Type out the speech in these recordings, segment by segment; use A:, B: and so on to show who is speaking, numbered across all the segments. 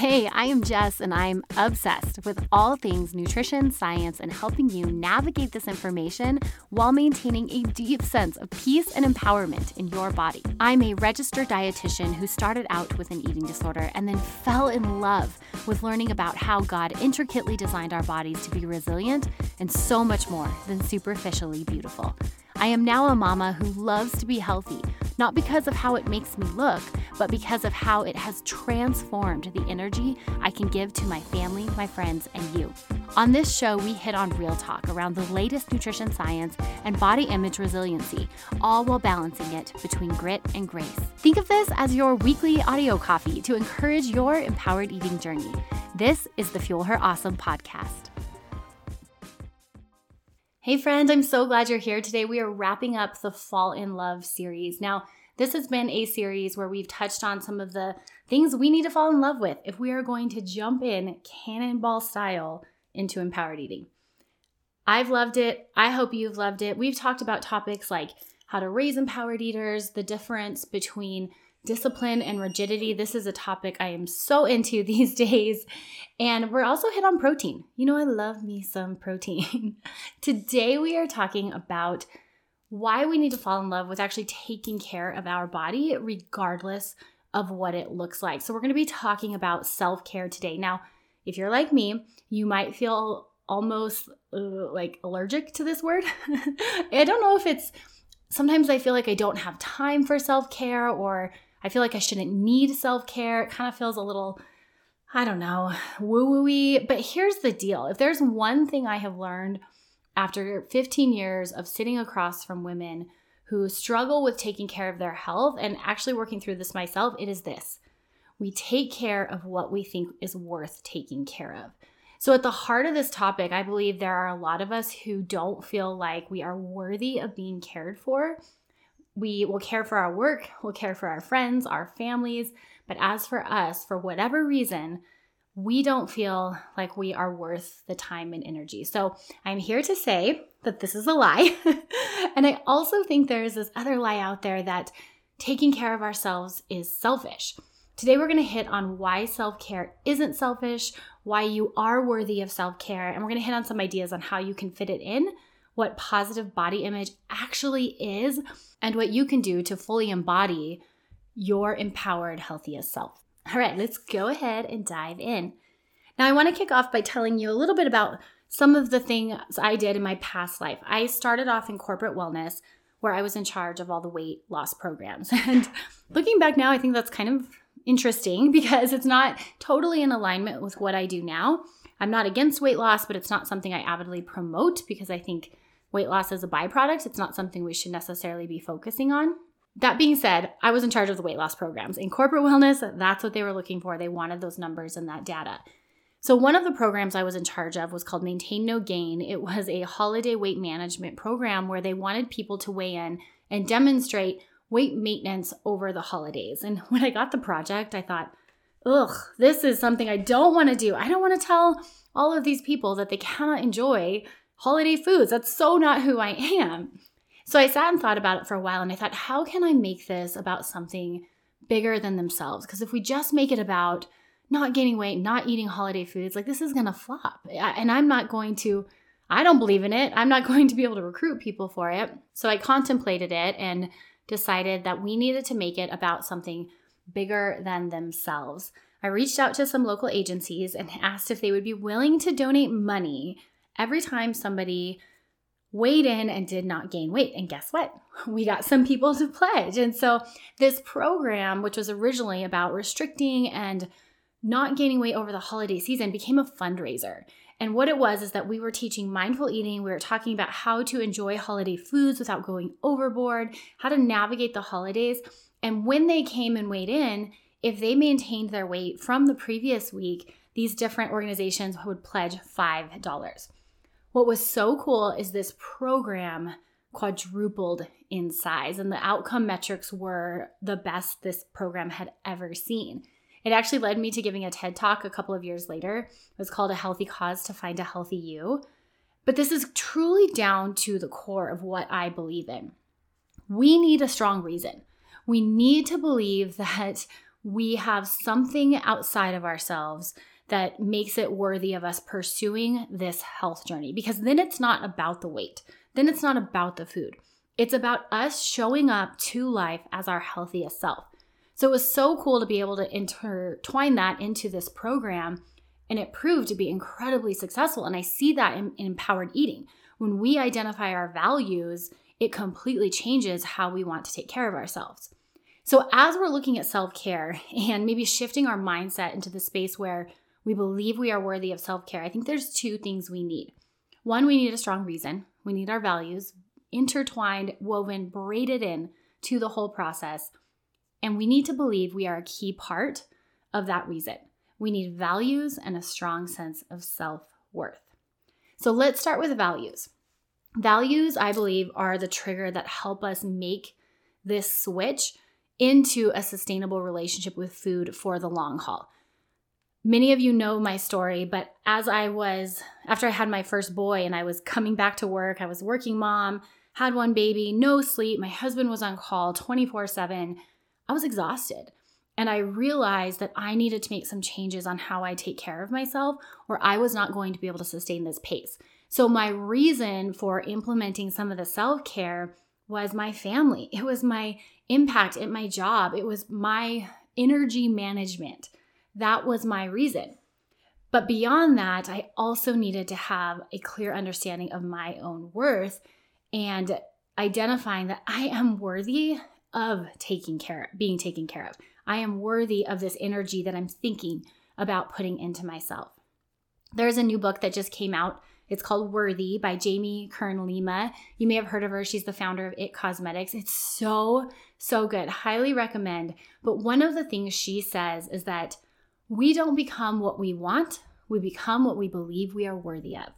A: Hey, I am Jess, and I'm obsessed with all things nutrition, science, and helping you navigate this information while maintaining a deep sense of peace and empowerment in your body. I'm a registered dietitian who started out with an eating disorder and then fell in love with learning about how God intricately designed our bodies to be resilient and so much more than superficially beautiful. I am now a mama who loves to be healthy, not because of how it makes me look, but because of how it has transformed the energy I can give to my family, my friends, and you. On this show, we hit on real talk around the latest nutrition science and body image resiliency, all while balancing it between grit and grace. Think of this as your weekly audio coffee to encourage your empowered eating journey. This is the Fuel Her Awesome podcast. Hey, friend, I'm so glad you're here today. We are wrapping up the Fall in Love series. Now, this has been a series where we've touched on some of the things we need to fall in love with if we are going to jump in cannonball style into empowered eating. I've loved it. I hope you've loved it. We've talked about topics like how to raise empowered eaters, the difference between discipline and rigidity. This is a topic I am so into these days. And we're also hit on protein. You know, I love me some protein. Today, we are talking about why we need to fall in love with actually taking care of our body, regardless of what it looks like. So, we're going to be talking about self care today. Now, if you're like me, you might feel almost uh, like allergic to this word. I don't know if it's sometimes I feel like I don't have time for self care or I feel like I shouldn't need self care. It kind of feels a little, I don't know, woo wooey. But here's the deal if there's one thing I have learned after 15 years of sitting across from women who struggle with taking care of their health and actually working through this myself, it is this we take care of what we think is worth taking care of. So, at the heart of this topic, I believe there are a lot of us who don't feel like we are worthy of being cared for we will care for our work, we'll care for our friends, our families. But as for us, for whatever reason, we don't feel like we are worth the time and energy. So I'm here to say that this is a lie. and I also think there is this other lie out there that taking care of ourselves is selfish. Today, we're going to hit on why self care isn't selfish, why you are worthy of self care, and we're going to hit on some ideas on how you can fit it in what positive body image actually is and what you can do to fully embody your empowered, healthiest self. All right, let's go ahead and dive in. Now, I want to kick off by telling you a little bit about some of the things I did in my past life. I started off in corporate wellness where I was in charge of all the weight loss programs. And looking back now, I think that's kind of interesting because it's not totally in alignment with what I do now. I'm not against weight loss, but it's not something I avidly promote because I think weight loss as a byproduct. It's not something we should necessarily be focusing on. That being said, I was in charge of the weight loss programs. In corporate wellness, that's what they were looking for. They wanted those numbers and that data. So, one of the programs I was in charge of was called Maintain No Gain. It was a holiday weight management program where they wanted people to weigh in and demonstrate weight maintenance over the holidays. And when I got the project, I thought, ugh, this is something I don't want to do. I don't want to tell all of these people that they cannot enjoy holiday foods. That's so not who I am. So I sat and thought about it for a while and I thought, how can I make this about something bigger than themselves? Because if we just make it about not gaining weight, not eating holiday foods, like this is going to flop. And I'm not going to, I don't believe in it. I'm not going to be able to recruit people for it. So I contemplated it and decided that we needed to make it about something bigger than themselves. I reached out to some local agencies and asked if they would be willing to donate money every time somebody weighed in and did not gain weight. And guess what? We got some people to pledge. And so, this program, which was originally about restricting and not gaining weight over the holiday season, became a fundraiser. And what it was is that we were teaching mindful eating. We were talking about how to enjoy holiday foods without going overboard, how to navigate the holidays. And when they came and weighed in, if they maintained their weight from the previous week, these different organizations would pledge $5. What was so cool is this program quadrupled in size, and the outcome metrics were the best this program had ever seen. It actually led me to giving a TED talk a couple of years later. It was called A Healthy Cause to Find a Healthy You. But this is truly down to the core of what I believe in. We need a strong reason. We need to believe that we have something outside of ourselves that makes it worthy of us pursuing this health journey because then it's not about the weight. Then it's not about the food. It's about us showing up to life as our healthiest self. So it was so cool to be able to intertwine that into this program. And it proved to be incredibly successful. And I see that in, in empowered eating. When we identify our values, it completely changes how we want to take care of ourselves. So, as we're looking at self care and maybe shifting our mindset into the space where we believe we are worthy of self care, I think there's two things we need. One, we need a strong reason. We need our values intertwined, woven, braided in to the whole process. And we need to believe we are a key part of that reason. We need values and a strong sense of self worth. So let's start with values. Values, I believe, are the trigger that help us make this switch into a sustainable relationship with food for the long haul. Many of you know my story, but as I was, after I had my first boy and I was coming back to work, I was working mom, had one baby, no sleep, my husband was on call 24 7. I was exhausted. And I realized that I needed to make some changes on how I take care of myself, or I was not going to be able to sustain this pace. So, my reason for implementing some of the self care was my family. It was my impact at my job. It was my energy management. That was my reason. But beyond that, I also needed to have a clear understanding of my own worth and identifying that I am worthy of taking care of, being taken care of. I am worthy of this energy that I'm thinking about putting into myself. There's a new book that just came out. It's called Worthy by Jamie Kern Lima. You may have heard of her. She's the founder of It Cosmetics. It's so, so good. Highly recommend. But one of the things she says is that we don't become what we want, we become what we believe we are worthy of.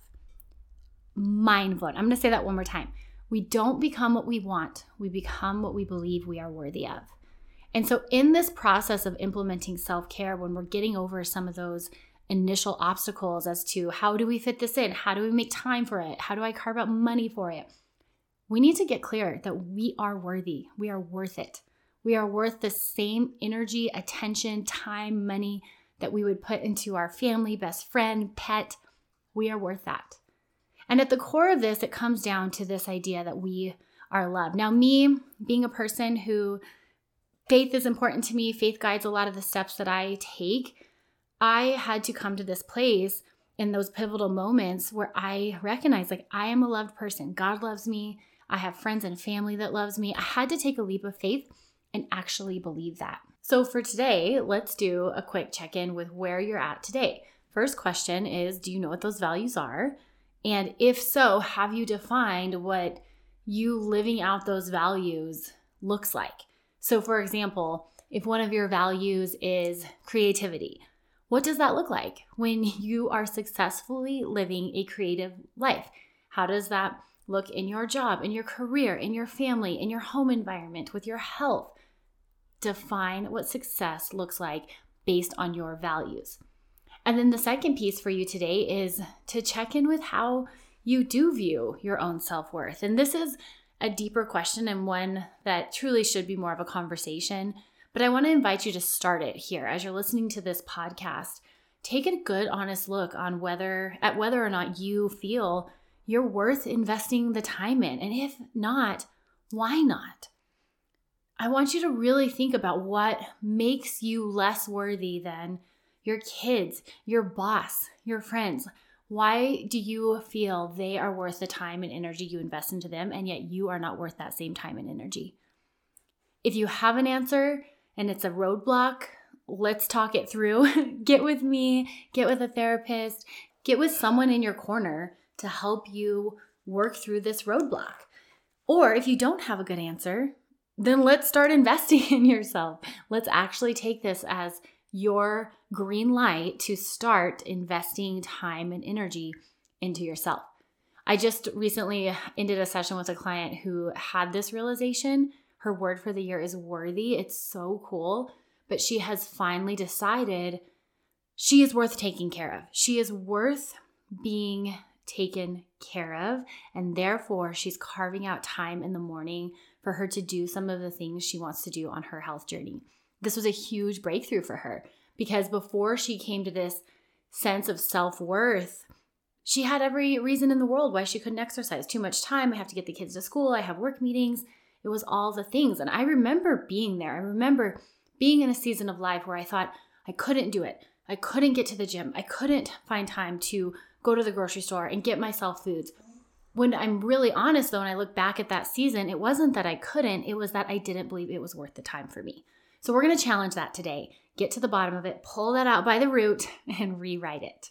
A: Mind blown. I'm going to say that one more time. We don't become what we want, we become what we believe we are worthy of. And so, in this process of implementing self care, when we're getting over some of those initial obstacles as to how do we fit this in? How do we make time for it? How do I carve out money for it? We need to get clear that we are worthy, we are worth it. We are worth the same energy, attention, time, money that we would put into our family, best friend, pet. We are worth that. And at the core of this, it comes down to this idea that we are loved. Now, me being a person who faith is important to me, faith guides a lot of the steps that I take. I had to come to this place in those pivotal moments where I recognize like I am a loved person. God loves me. I have friends and family that loves me. I had to take a leap of faith and actually believe that. So, for today, let's do a quick check in with where you're at today. First question is Do you know what those values are? And if so, have you defined what you living out those values looks like? So, for example, if one of your values is creativity, what does that look like when you are successfully living a creative life? How does that look in your job, in your career, in your family, in your home environment, with your health? Define what success looks like based on your values. And then the second piece for you today is to check in with how you do view your own self worth. And this is a deeper question and one that truly should be more of a conversation. But I want to invite you to start it here as you're listening to this podcast. Take a good, honest look on whether at whether or not you feel you're worth investing the time in. And if not, why not? I want you to really think about what makes you less worthy than your kids, your boss, your friends. Why do you feel they are worth the time and energy you invest into them, and yet you are not worth that same time and energy? If you have an answer and it's a roadblock, let's talk it through. get with me, get with a therapist, get with someone in your corner to help you work through this roadblock. Or if you don't have a good answer, then let's start investing in yourself. Let's actually take this as your green light to start investing time and energy into yourself. I just recently ended a session with a client who had this realization. Her word for the year is worthy. It's so cool. But she has finally decided she is worth taking care of. She is worth being taken care of. And therefore, she's carving out time in the morning for her to do some of the things she wants to do on her health journey. this was a huge breakthrough for her because before she came to this sense of self worth, she had every reason in the world why she couldn't exercise. Too much time. I have to get the kids to school. I have work meetings. It was all the things. And I remember being there. I remember being in a season of life where I thought I couldn't do it. I couldn't get to the gym. I couldn't find time to go to the grocery store and get myself foods. When I'm really honest, though, and I look back at that season, it wasn't that I couldn't, it was that I didn't believe it was worth the time for me. So we're to challenge that today. Get to the bottom of it, pull that out by the root, and rewrite it.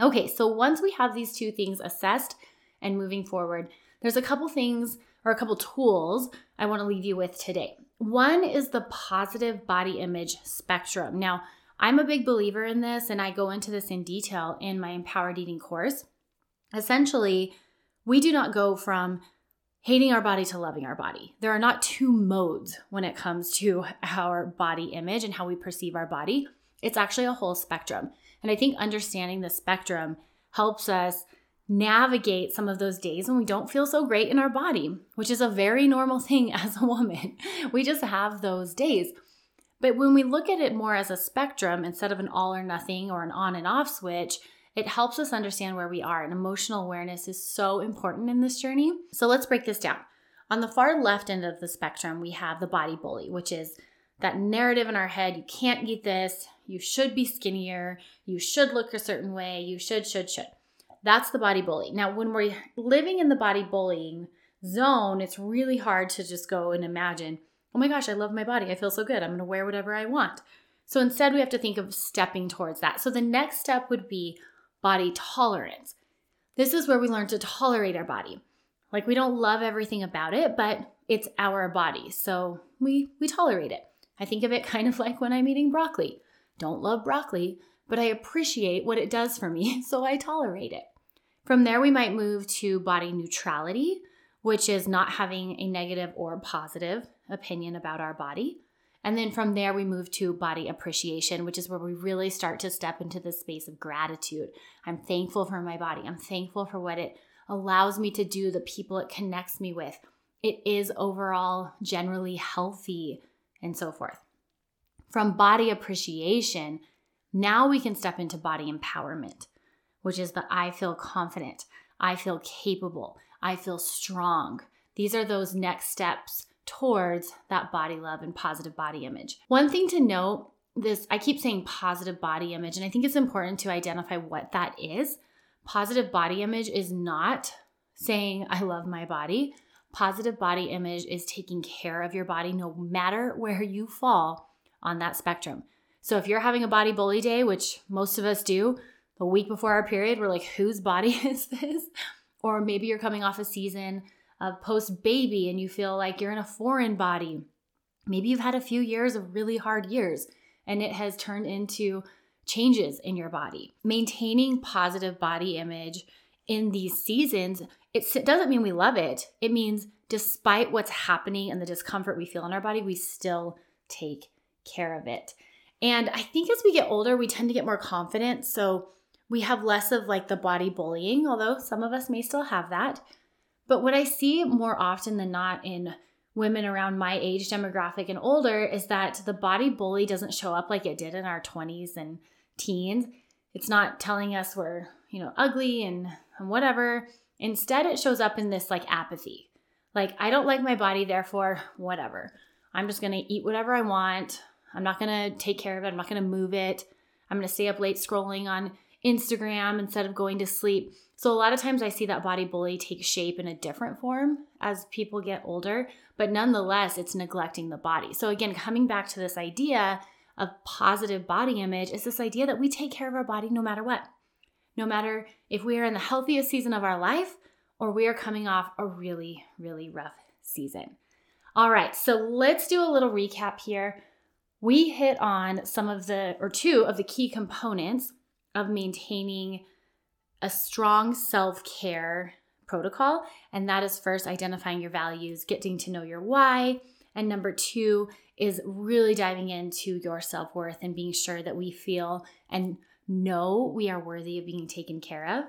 A: Okay, so once we have these two things assessed and moving forward, there's a couple things or a couple tools I want to leave you with today. One is the positive body image spectrum. Now, I'm a big believer in this, and I go into this in detail in my Empowered Eating course. Essentially, we do not go from hating our body to loving our body. There are not two modes when it comes to our body image and how we perceive our body. It's actually a whole spectrum. And I think understanding the spectrum helps us navigate some of those days when we don't feel so great in our body, which is a very normal thing as a woman. We just have those days. But when we look at it more as a spectrum instead of an all or nothing or an on and off switch, it helps us understand where we are. And emotional awareness is so important in this journey. So let's break this down. On the far left end of the spectrum, we have the body bully, which is that narrative in our head you can't eat this, you should be skinnier, you should look a certain way, you should, should, should. That's the body bully. Now, when we're living in the body bullying zone, it's really hard to just go and imagine, oh my gosh, I love my body. I feel so good. I'm to wear whatever I want. So instead, we have to think of stepping towards that. So the next step would be body tolerance. This is where we learn to tolerate our body. Like we don't love everything about it, but it's our body. So we we tolerate it. I think of it kind of like when I'm eating broccoli. Don't love broccoli, but I appreciate what it does for me, so I tolerate it. From there, we might move to body neutrality, which is not having a negative or positive opinion about our body. And then from there, we move to body appreciation, which is where we really start to step into the space of gratitude. I'm thankful for my body. I'm thankful for what it allows me to do, the people it connects me with. It is overall generally healthy and so forth. From body appreciation, now we can step into body empowerment, which is the I feel confident, I feel capable, I feel strong. These are those next steps towards that body love and positive body image. One thing to note this I keep saying positive body image and I think it's important to identify what that is. Positive body image is not saying I love my body. Positive body image is taking care of your body no matter where you fall on that spectrum. So if you're having a body bully day, which most of us do, the week before our period, we're like, whose body is this? Or maybe you're coming off a season Uh, of post baby and you feel like you're in a foreign body. Maybe you've had a few years of really hard years and it has turned into changes in your body. Maintaining positive body image in these seasons, it doesn't mean we love it. It means despite what's happening and the discomfort we feel in our body, we still take care of it. And I think as we get older, we tend to get more confident. So we have less of like the body bullying, although some of us may still have that. But what I see more often than not in women around my age demographic and older is that the body bully doesn't show up like it did in our 20s and teens. It's not telling us we're, you know, ugly and, and whatever. Instead, it shows up in this like apathy. Like, I don't like my body, therefore, whatever. I'm just gonna eat whatever I want. I'm not gonna take care of it. I'm not gonna move it. I'm gonna stay up late scrolling on Instagram instead of going to sleep. So, a lot of times I see that body bully take shape in a different form as people get older, but nonetheless, it's neglecting the body. So, again, coming back to this idea of positive body image is this idea that we take care of our body no matter what. No matter if we are in the healthiest season of our life or we are coming off a really, really rough season. All right, so let's do a little recap here. We hit on some of the, or two of the key components of maintaining a strong self care protocol. And that is first identifying your values, getting to know your why. And number two is really diving into your self worth and being sure that we feel and know we are worthy of being taken care of.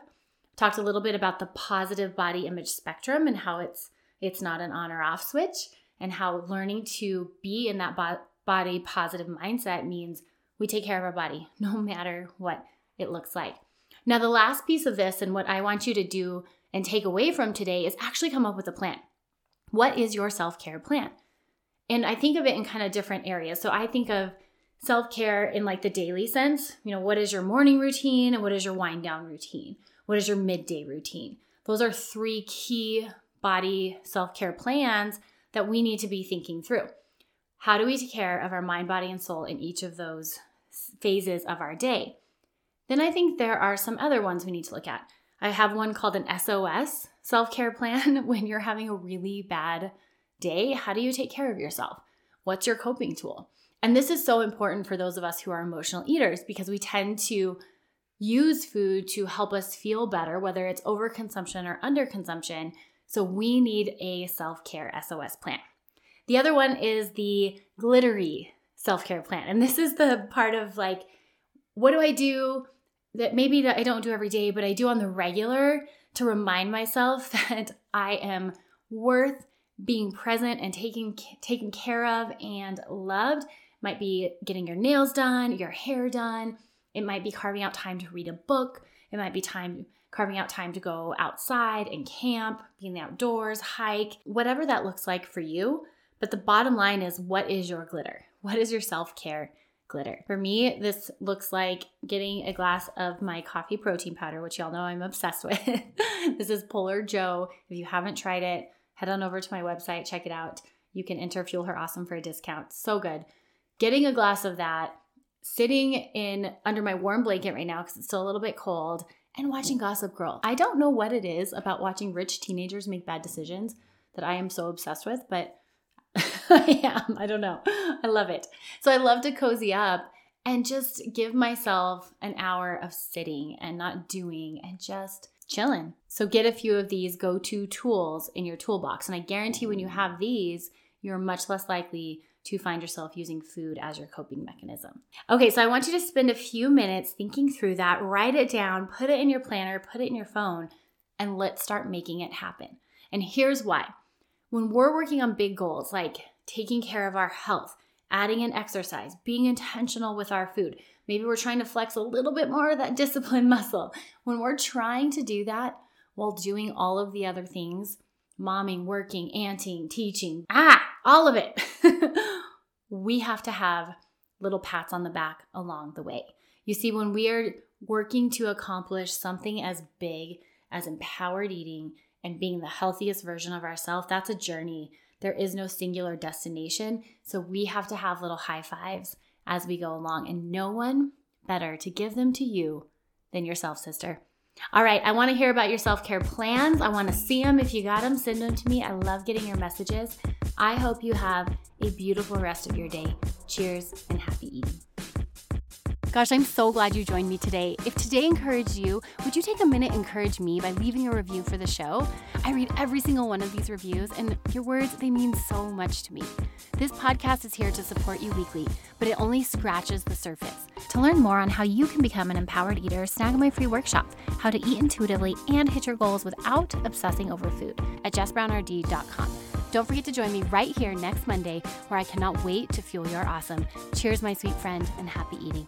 A: Talked a little bit about the positive body image spectrum and how it's it's not an on or off switch and how learning to be in that bo- body positive mindset means we take care of our body no matter what it looks like. Now, the last piece of this and what I want you to do and take away from today is actually come up with a plan. What is your self care plan? And I think of it in kind of different areas. So I think of self care in like the daily sense. You know, what is your morning routine and what is your wind down routine? What is your midday routine? Those are three key body self care plans that we need to be thinking through. How do we take care of our mind, body, and soul in each of those phases of our day? Then I think there are some other ones we need to look at. I have one called an SOS self care plan when you're having a really bad day. How do you take care of yourself? What's your coping tool? And this is so important for those of us who are emotional eaters because we tend to use food to help us feel better, whether it's overconsumption or underconsumption. So we need a self care SOS plan. The other one is the glittery self care plan. And this is the part of like, what do I do that maybe that I don't do every day, but I do on the regular to remind myself that I am worth being present and taking taken care of and loved. Might be getting your nails done, your hair done. It might be carving out time to read a book. It might be time carving out time to go outside and camp, be in the outdoors, hike, whatever that looks like for you. But the bottom line is what is your glitter? What is your self care glitter? For me, this looks like getting a glass of my coffee protein powder, which y'all know I'm obsessed with. this is Polar Joe. If you haven't tried it, head on over to my website, check it out. You can enter Fuel Her Awesome for a discount. So good. Getting a glass of that, sitting in under my warm blanket right now because it's still a little bit cold, and watching Gossip Girl. I don't know what it is about watching rich teenagers make bad decisions that I am so obsessed with, but I am. I don't know. I love it. So I love to cozy up and just give myself an hour of sitting and not doing and just chilling. So get a few of these go to tools in your toolbox. And I guarantee when you have these, you're much less likely to find yourself using food as your coping mechanism. Okay, so I want you to spend a few minutes thinking through that, write it down, put it in your planner, put it in your phone, and let's start making it happen. And here's why. When we're working on big goals like taking care of our health, adding in exercise, being intentional with our food, maybe we're trying to flex a little bit more of that discipline muscle. When we're trying to do that while doing all of the other things, momming, working, aunting, teaching, ah, all of it. we have to have little pats on the back along the way. You see, when we are working to accomplish something as big as empowered eating and being the healthiest version of ourselves, that's a journey. There is no singular destination. So we have to have little high fives as we go along, and no one better to give them to you than yourself, sister. All right, I want to hear about your self care plans. I want to see them. If you got them, send them to me. I love getting your messages. I hope you have a beautiful rest of your day. Cheers and happy eating. Gosh, I'm so glad you joined me today. If today encouraged you, would you take a minute encourage me by leaving a review for the show? I read every single one of these reviews, and your words, they mean so much to me. This podcast is here to support you weekly, but it only scratches the surface. To learn more on how you can become an empowered eater, snag my free workshop, How to Eat Intuitively and Hit Your Goals Without Obsessing Over Food at jessbrownrd.com. Don't forget to join me right here next Monday, where I cannot wait to fuel your awesome. Cheers, my sweet friend, and happy eating.